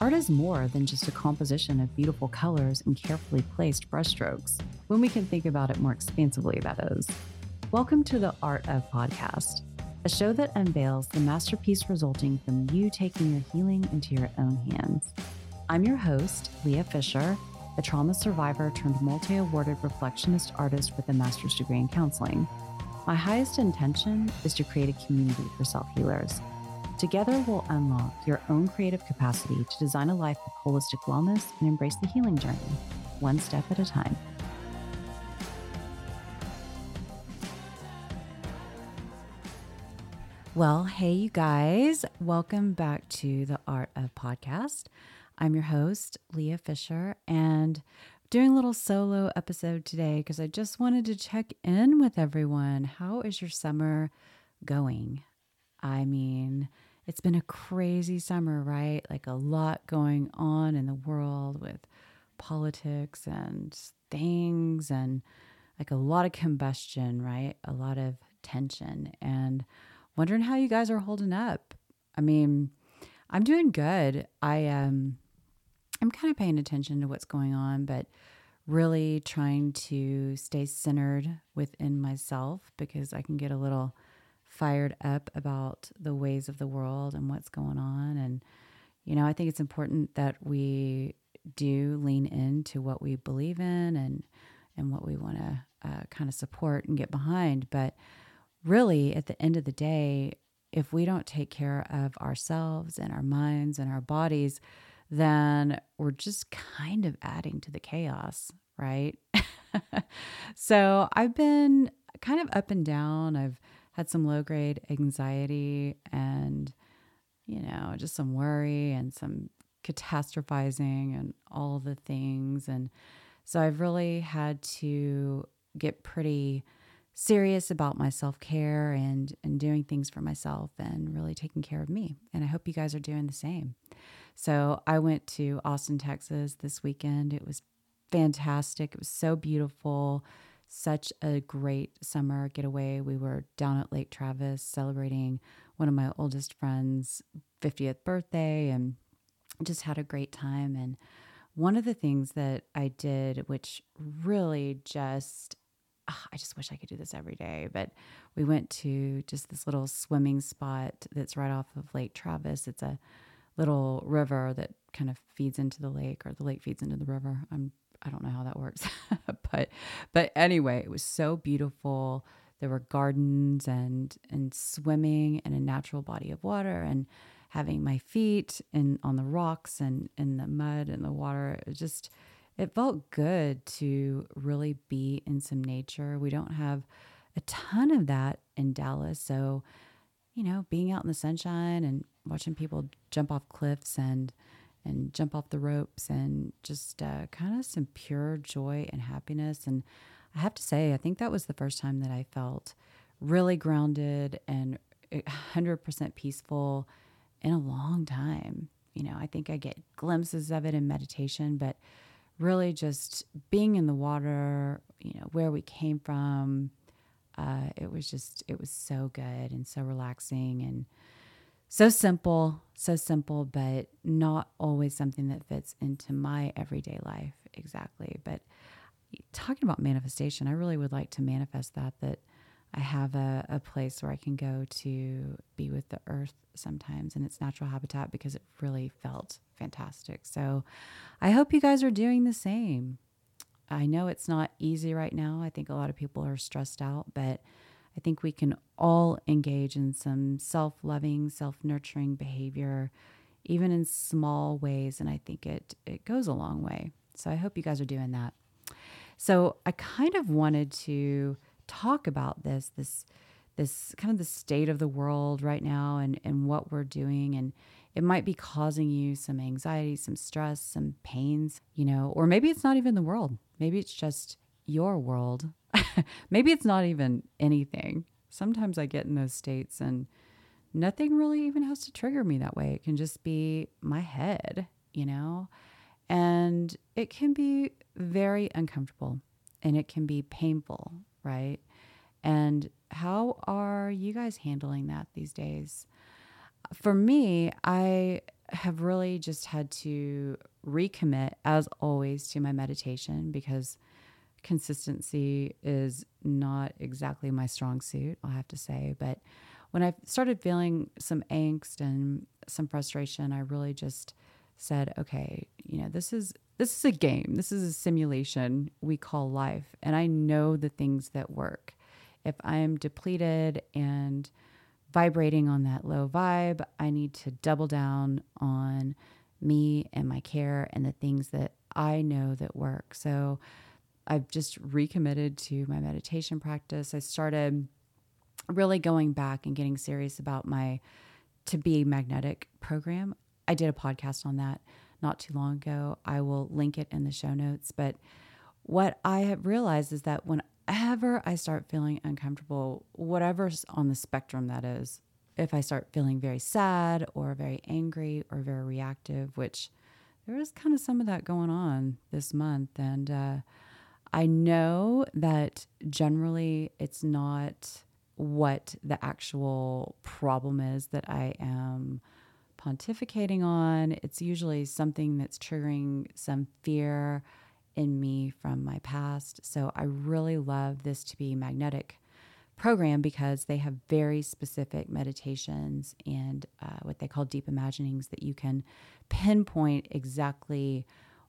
Art is more than just a composition of beautiful colors and carefully placed brushstrokes, when we can think about it more expansively, that is. Welcome to the Art of Podcast, a show that unveils the masterpiece resulting from you taking your healing into your own hands. I'm your host, Lea Fisher, a trauma survivor turned multi awarded reflectionist artist with a master's degree in counseling. My highest intention is to create a community for self healers Together, we'll unlock your own creative capacity to design a life of holistic wellness and embrace the healing journey, one step at a time. Well, hey, you guys, welcome back to the Art of Podcast. I'm your host, Lea Fisher, and doing a little solo episode today because I just wanted to check in with everyone. How is your summer going? I mean, it's been a crazy summer, right? Like a lot going on in the world with politics and things and like a lot of combustion, right? A lot of tension and wondering how you guys are holding up. I mean, I'm doing good. I um I'm kind of paying attention to what's going on, but really trying to stay centered within myself because I can get a little fired up about the ways of the world and what's going on. And, you know, I think it's important that we do lean into what we believe in and and what we want to uh, kind of support and get behind. But really, at the end of the day, if we don't take care of ourselves and our minds and our bodies, then we're just kind of adding to the chaos, right? so I've been kind of up and down. I've had some low grade anxiety and, you know, just some worry and some catastrophizing and all the things. And so I've really had to get pretty serious about my self care and, and doing things for myself and really taking care of me. And I hope you guys are doing the same. So I went to Austin, Texas this weekend. It was fantastic. It was so beautiful such a great summer getaway. We were down at Lake Travis celebrating one of my oldest friends' 50th birthday and just had a great time. And one of the things that I did, which really just, oh, I just wish I could do this every day, but we went to just this little swimming spot that's right off of Lake Travis. It's a little river that kind of feeds into the lake, or the lake feeds into the river. I'm I don't know how that works. but but anyway, it was so beautiful. There were gardens and and swimming in a natural body of water and having my feet in on the rocks and in the mud and the water. It just it felt good to really be in some nature. We don't have a ton of that in Dallas. So, you know, being out in the sunshine and watching people jump off cliffs and and jump off the ropes and just uh, kind of some pure joy and happiness. And I have to say, I think that was the first time that I felt really grounded and 100% peaceful in a long time. You know, I think I get glimpses of it in meditation, but really just being in the water, you know, where we came from, uh, it was just, it was so good and so relaxing and so simple, so simple, but not always something that fits into my everyday life exactly. But talking about manifestation, I really would like to manifest that, that I have a, a place where I can go to be with the earth sometimes in its natural habitat because it really felt fantastic. So I hope you guys are doing the same. I know it's not easy right now. I think a lot of people are stressed out, but I think we can all engage in some self loving, self nurturing behavior, even in small ways. And I think it, it goes a long way. So I hope you guys are doing that. So I kind of wanted to talk about this, this, this kind of the state of the world right now and, and what we're doing. And it might be causing you some anxiety, some stress, some pains, you know, or maybe it's not even the world. Maybe it's just your world maybe it's not even anything. Sometimes I get in those states and nothing really even has to trigger me that way. It can just be my head, you know? And it can be very uncomfortable and it can be painful, right? And how are you guys handling that these days? For me, I have really just had to recommit, as always, to my meditation because consistency is not exactly my strong suit, I'll have to say. But when I started feeling some angst and some frustration, I really just said, okay, you know, this is this is a game. This is a simulation we call life, and I know the things that work. If I am depleted and vibrating on that low vibe, I need to double down on me and my care and the things that I know that work. So I've just recommitted to my meditation practice. I started really going back and getting serious about my to be magnetic program. I did a podcast on that not too long ago. I will link it in the show notes. But what I have realized is that whenever I start feeling uncomfortable, whatever's on the spectrum that is, if I start feeling very sad or very angry or very reactive, which there is kind of some of that going on this month. And uh, I know that generally it's not what the actual problem is that I am pontificating on. It's usually something that's triggering some fear in me from my past. So I really love this to be magnetic program because they have very specific meditations and uh, what they call deep imaginings that you can pinpoint exactly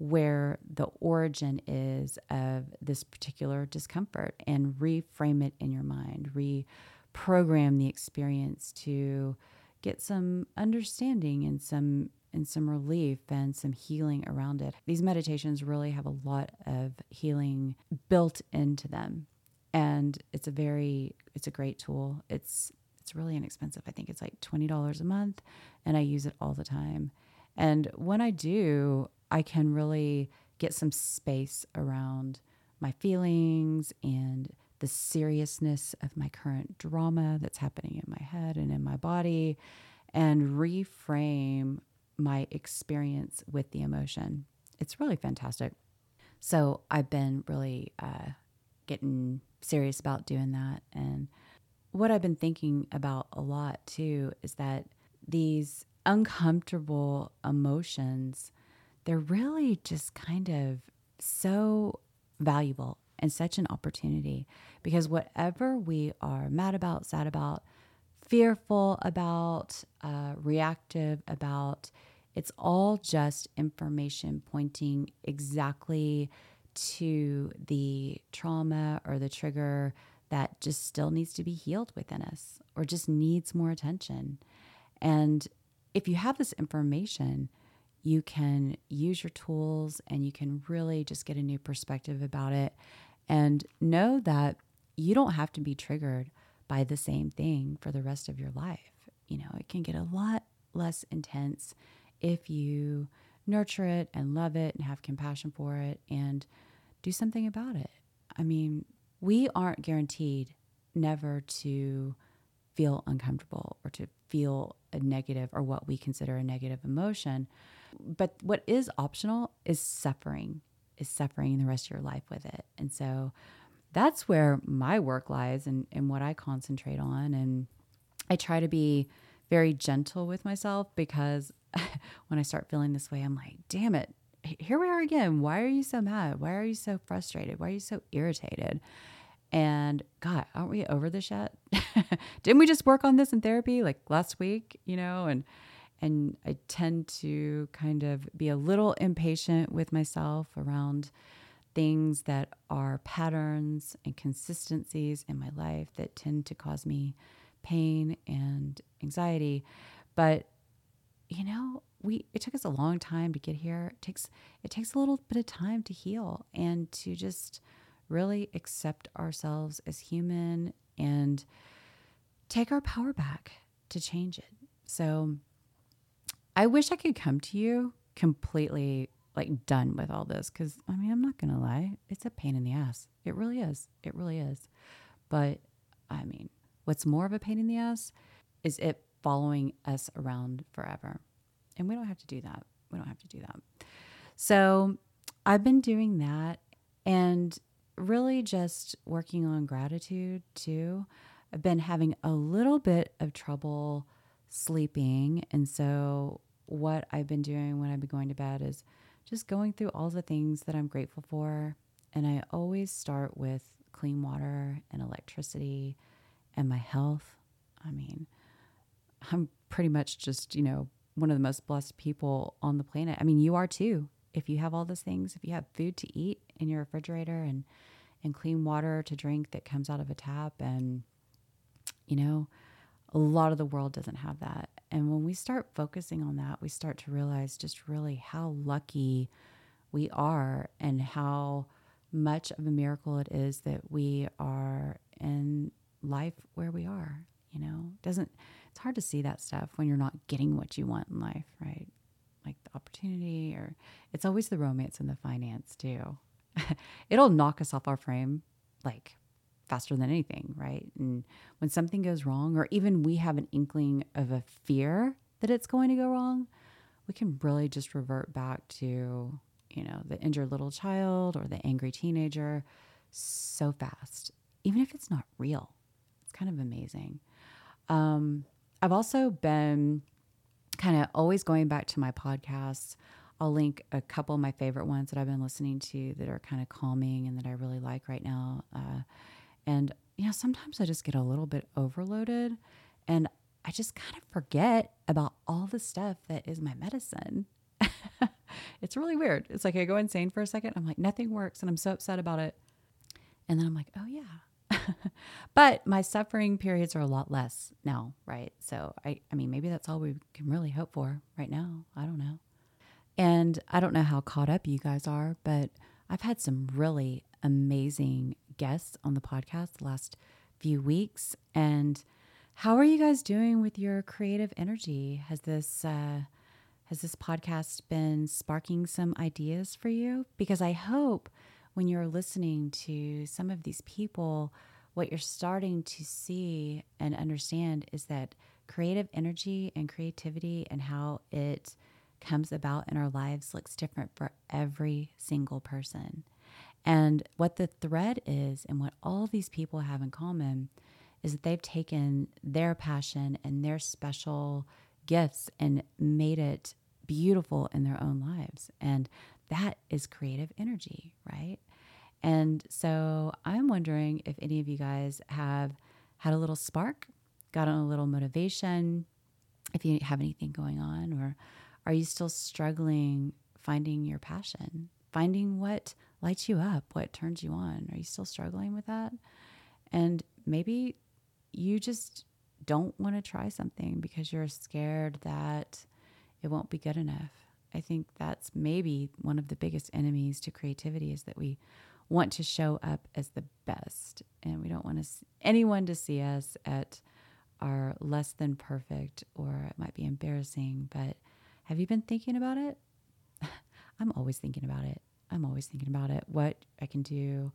where the origin is of this particular discomfort and reframe it in your mind, reprogram the experience to get some understanding and some and some relief and some healing around it. These meditations really have a lot of healing built into them. And it's a very it's a great tool. It's it's really inexpensive. I think it's like $20 a month and I use it all the time. And when I do, I can really get some space around my feelings and the seriousness of my current drama that's happening in my head and in my body and reframe my experience with the emotion. It's really fantastic. So I've been really uh, getting serious about doing that. And what I've been thinking about a lot too is that these uncomfortable emotions they're really just kind of so valuable and such an opportunity because whatever we are mad about, sad about, fearful about, uh, reactive about, it's all just information pointing exactly to the trauma or the trigger that just still needs to be healed within us or just needs more attention. And if you have this information, you can use your tools and you can really just get a new perspective about it and know that you don't have to be triggered by the same thing for the rest of your life. You know, it can get a lot less intense if you nurture it and love it and have compassion for it and do something about it. I mean, we aren't guaranteed never to feel uncomfortable or to feel a negative or what we consider a negative emotion. But what is optional is suffering, is suffering the rest of your life with it. And so that's where my work lies and, and what I concentrate on. And I try to be very gentle with myself because when I start feeling this way, I'm like, damn it, here we are again. Why are you so mad? Why are you so frustrated? Why are you so irritated? And God, aren't we over this yet? Didn't we just work on this in therapy like last week, you know? And and I tend to kind of be a little impatient with myself around things that are patterns and consistencies in my life that tend to cause me pain and anxiety. But you know, we it took us a long time to get here. It takes it takes a little bit of time to heal and to just really accept ourselves as human and take our power back to change it. So I wish I could come to you completely like done with all this because I mean, I'm not going to lie. It's a pain in the ass. It really is. It really is. But I mean, what's more of a pain in the ass is it following us around forever. And we don't have to do that. We don't have to do that. So I've been doing that and really just working on gratitude too. I've been having a little bit of trouble sleeping. And so what I've been doing when I've been going to bed is just going through all the things that I'm grateful for. And I always start with clean water and electricity and my health. I mean, I'm pretty much just, you know, one of the most blessed people on the planet. I mean, you are too. If you have all those things, if you have food to eat in your refrigerator and and clean water to drink that comes out of a tap and you know, a lot of the world doesn't have that. And when we start focusing on that, we start to realize just really how lucky we are and how much of a miracle it is that we are in life where we are. You know, doesn't it's hard to see that stuff when you're not getting what you want in life, right? Like the opportunity, or it's always the romance and the finance too. It'll knock us off our frame like faster than anything, right? And when something goes wrong, or even we have an inkling of a fear that it's going to go wrong, we can really just revert back to, you know, the injured little child or the angry teenager so fast, even if it's not real. It's kind of amazing. Um, I've also been kind of always going back to my podcasts. I'll link a couple of my favorite ones that I've been listening to that are kind of calming and that I really like right now. Uh, and, you know, sometimes I just get a little bit overloaded and I just kind of forget about all the stuff that is my medicine. it's really weird. It's like I go insane for a second. I'm like, nothing works. And I'm so upset about it. And then I'm like, oh, yeah. but my suffering periods are a lot less now, right? So I, I mean, maybe that's all we can really hope for right now. I don't know. And I don't know how caught up you guys are, but I've had some really amazing guests on the podcast the last few weeks. And how are you guys doing with your creative energy? Has this uh, has this podcast been sparking some ideas for you? Because I hope when you're listening to some of these people, what you're starting to see and understand is that creative energy and creativity and how it comes about in our lives looks different for every single person. And what the thread is, and what all these people have in common, is that they've taken their passion and their special gifts and made it beautiful in their own lives. And that is creative energy, right? And so I'm wondering if any of you guys have had a little spark, gotten a little motivation, if you have anything going on, or are you still struggling finding your passion, finding what lights you up, what turns you on. Are you still struggling with that? And maybe you just don't want to try something because you're scared that it won't be good enough. I think that's maybe one of the biggest enemies to creativity is that we want to show up as the best and we don't want to anyone to see us at our less than perfect or it might be embarrassing, but have you been thinking about it? I'm always thinking about it. I'm always thinking about it. What I can do,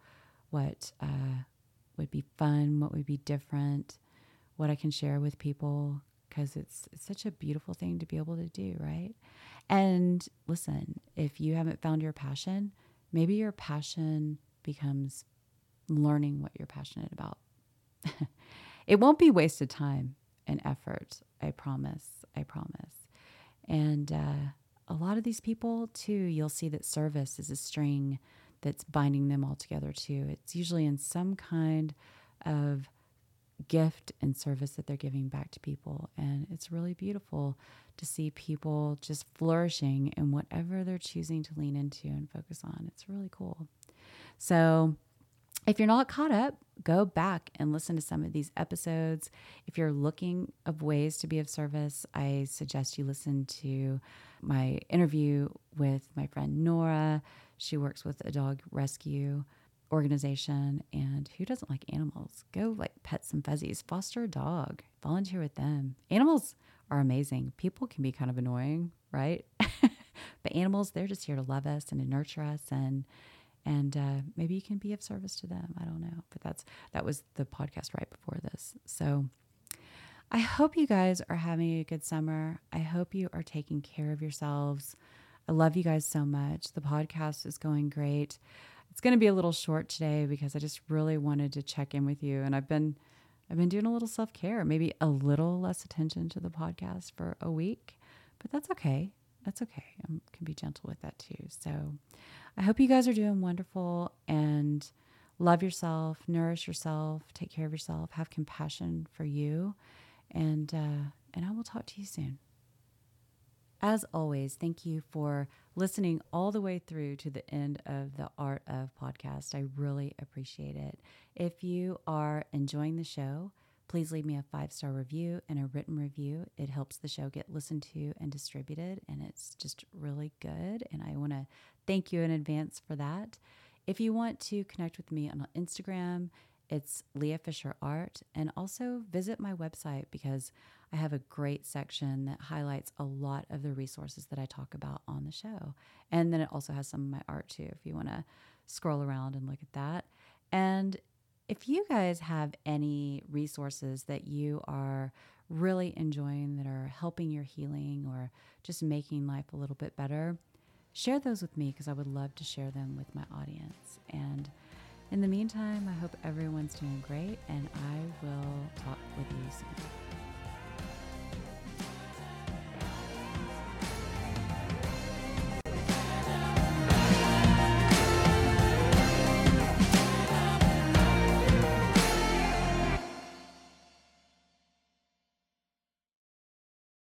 what uh, would be fun, what would be different, what I can share with people, because it's, it's such a beautiful thing to be able to do, right? And listen, if you haven't found your passion, maybe your passion becomes learning what you're passionate about. it won't be wasted time and effort. I promise. I promise. And uh, a lot of these people, too, you'll see that service is a string that's binding them all together, too. It's usually in some kind of gift and service that they're giving back to people. And it's really beautiful to see people just flourishing in whatever they're choosing to lean into and focus on. It's really cool. So, if you're not caught up, go back and listen to some of these episodes. If you're looking of ways to be of service, I suggest you listen to my interview with my friend Nora. She works with a dog rescue organization and who doesn't like animals? Go like pet some fuzzies, foster a dog, volunteer with them. Animals are amazing. People can be kind of annoying, right? but animals, they're just here to love us and to nurture us and and uh, maybe you can be of service to them. I don't know, but that's that was the podcast right before this. So I hope you guys are having a good summer. I hope you are taking care of yourselves. I love you guys so much. The podcast is going great. It's going to be a little short today because I just really wanted to check in with you and I've been I've been doing a little self-care, maybe a little less attention to the podcast for a week, but that's okay. That's okay. I can be gentle with that too. So I hope you guys are doing wonderful and love yourself, nourish yourself, take care of yourself, have compassion for you, and uh, and I will talk to you soon. As always, thank you for listening all the way through to the end of the Art of Podcast. I really appreciate it. If you are enjoying the show, please leave me a five star review and a written review. It helps the show get listened to and distributed, and it's just really good. And I want to thank you in advance for that. If you want to connect with me on Instagram, it's Lea Fisher Art, and also visit my website because I have a great section that highlights a lot of the resources that I talk about on the show. And then it also has some of my art too, if you want to scroll around and look at that. And if you guys have any resources that you are really enjoying that are helping your healing or just making life a little bit better, share those with me because I would love to share them with my audience. And in the meantime, I hope everyone's doing great and I will talk with you soon.